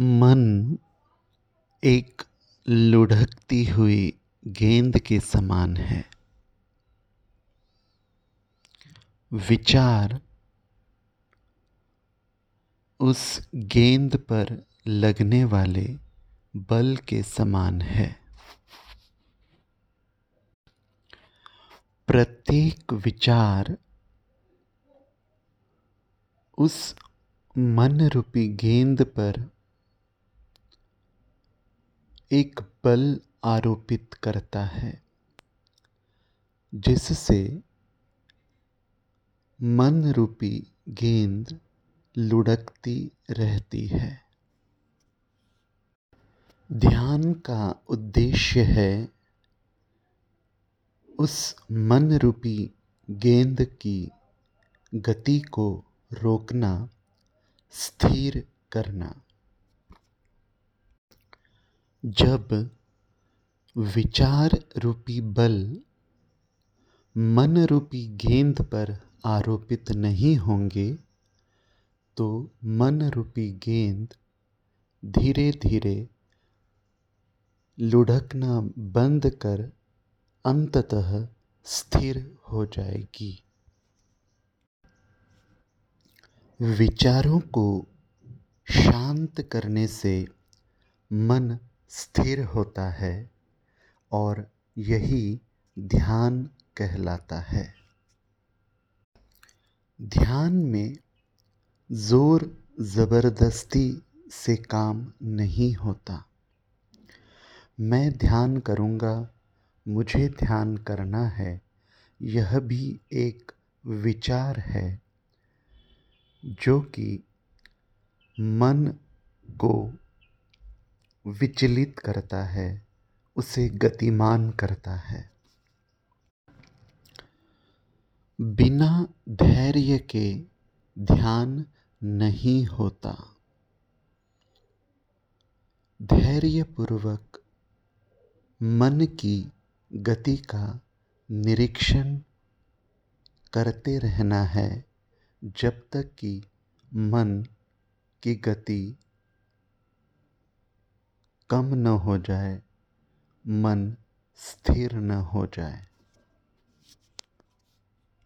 मन एक लुढ़कती हुई गेंद के समान है। विचार उस गेंद पर लगने वाले बल के समान है। प्रत्येक विचार उस मन रूपी गेंद पर एक बल आरोपित करता है, जिससे मन रूपी गेंद लुढ़कती रहती है। ध्यान का उद्देश्य है उस मन रूपी गेंद की गति को रोकना, स्थिर करना। जब विचार रूपी बल मन रूपी गेंद पर आरोपित नहीं होंगे तो मन रूपी गेंद धीरे धीरे लुढ़कना बंद कर अंततः स्थिर हो जाएगी। विचारों को शांत करने से मन स्थिर होता है और यही ध्यान कहलाता है। ध्यान में ज़ोर ज़बरदस्ती से काम नहीं होता। मैं ध्यान करूँगा, मुझे ध्यान करना है, यह भी एक विचार है, जो कि मन को विचलित करता है, उसे गतिमान करता है। बिना धैर्य के ध्यान नहीं होता। धैर्यपूर्वक मन की गति का निरीक्षण करते रहना है, जब तक कि मन की गति कम न हो जाए मन स्थिर न हो जाए।